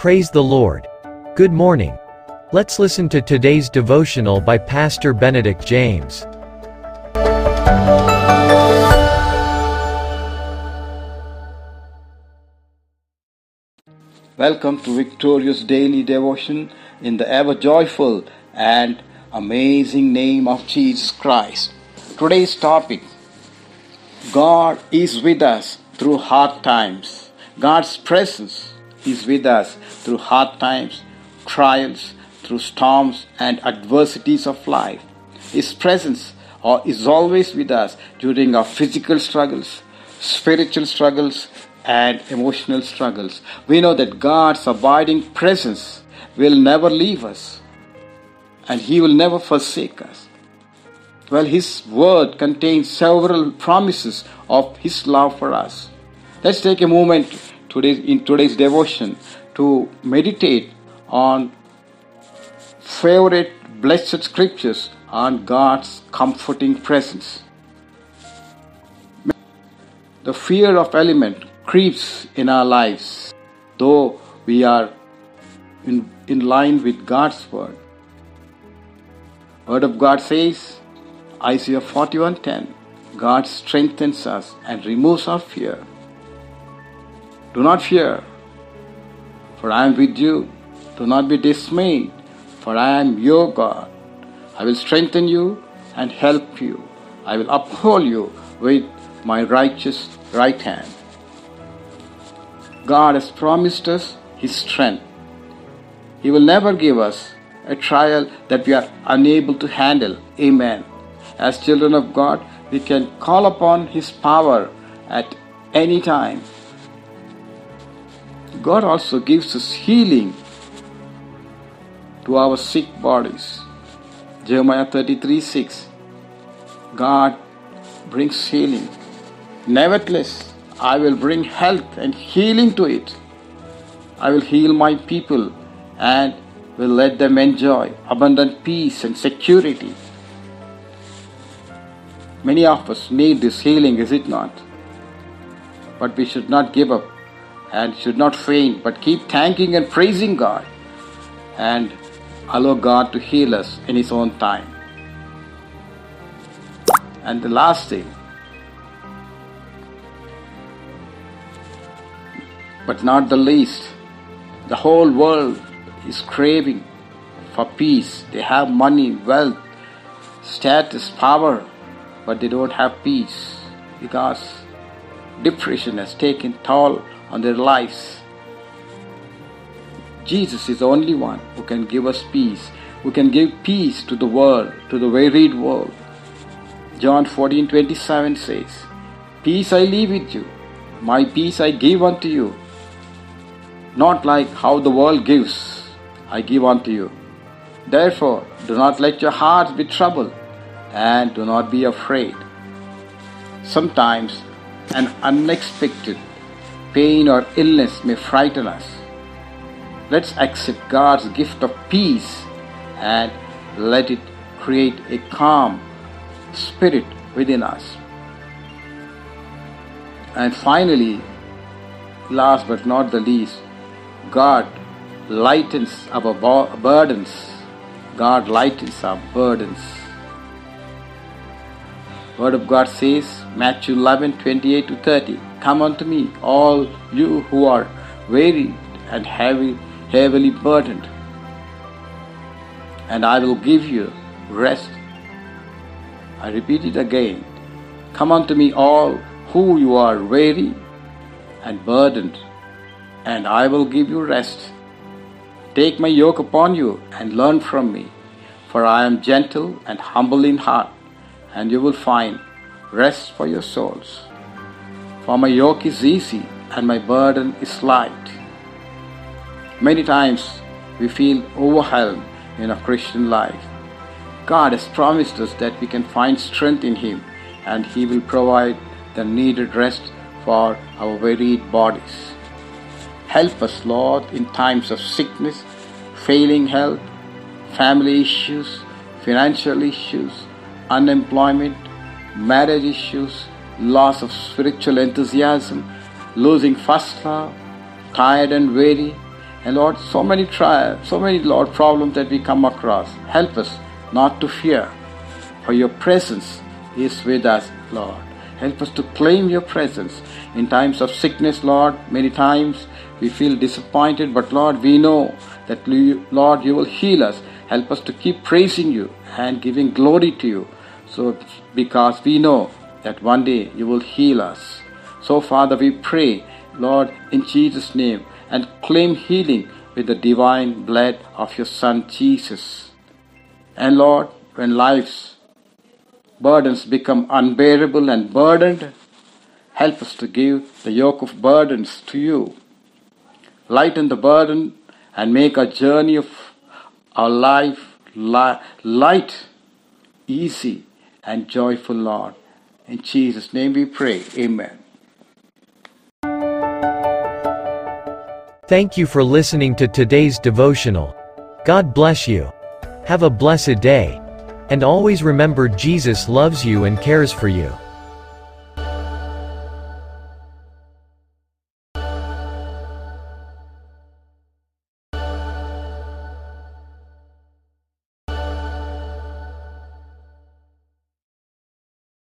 Praise the Lord. Good morning. Let's listen to today's devotional by Pastor Benedict James. Welcome to Victorious Daily Devotion in the ever joyful and amazing name of Jesus Christ. Today's topic God is with us through hard times. God's presence is with us through hard times, trials, through storms and adversities of life. His presence is always with us during our physical struggles, spiritual struggles, and emotional struggles. We know that God's abiding presence will never leave us and He will never forsake us. Well, His word contains several promises of His love for us. Let's take a moment today, in today's devotion to meditate on favorite blessed scriptures on God's comforting presence. The fear of element creeps in our lives, though we are in, in line with God's word. Word of God says, Isaiah 41:10, God strengthens us and removes our fear. Do not fear, for I am with you. Do not be dismayed, for I am your God. I will strengthen you and help you. I will uphold you with my righteous right hand. God has promised us His strength. He will never give us a trial that we are unable to handle. Amen. As children of God, we can call upon His power at any time. God also gives us healing to our sick bodies. Jeremiah 33 6. God brings healing. Nevertheless, I will bring health and healing to it. I will heal my people and will let them enjoy abundant peace and security. Many of us need this healing, is it not? But we should not give up and should not faint, but keep thanking and praising God and allow God to heal us in His own time. And the last thing, but not the least, the whole world is craving for peace. They have money, wealth, status, power, but they don't have peace because depression has taken toll on their lives. Jesus is the only one who can give us peace, who can give peace to the world, to the wearied world. John 14 27 says, Peace I leave with you, my peace I give unto you. Not like how the world gives, I give unto you. Therefore, do not let your hearts be troubled, and do not be afraid. Sometimes an unexpected pain or illness may frighten us. Let's accept God's gift of peace and let it create a calm spirit within us. And finally, last but not the least, God lightens our burdens. God lightens our burdens. Word of God says, Matthew 11 28 to 30, Come unto me, all you who are weary and heavy, heavily burdened, and I will give you rest. I repeat it again. Come unto me, all who you are weary and burdened, and I will give you rest. Take my yoke upon you and learn from me, for I am gentle and humble in heart, and you will find rest for your souls. For my yoke is easy and my burden is light. Many times we feel overwhelmed in our Christian life. God has promised us that we can find strength in Him and He will provide the needed rest for our wearied bodies. Help us, Lord, in times of sickness, failing health, family issues, financial issues, unemployment, marriage issues, loss of spiritual enthusiasm, losing first love, tired and weary, And Lord, so many trials, so many, Lord, problems that we come across. Help us not to fear, for your presence is with us, Lord. Help us to claim your presence in times of sickness, Lord. Many times we feel disappointed, but Lord, we know that, Lord, you will heal us. Help us to keep praising you and giving glory to you. So, because we know that one day you will heal us. So, Father, we pray, Lord, in Jesus' name, and claim healing with the divine blood of your Son Jesus. And Lord, when life's burdens become unbearable and burdened, help us to give the yoke of burdens to you. Lighten the burden and make our journey of our life light, easy, and joyful, Lord. In Jesus' name we pray. Amen. Thank you for listening to today's devotional. God bless you. Have a blessed day. And always remember Jesus loves you and cares for you.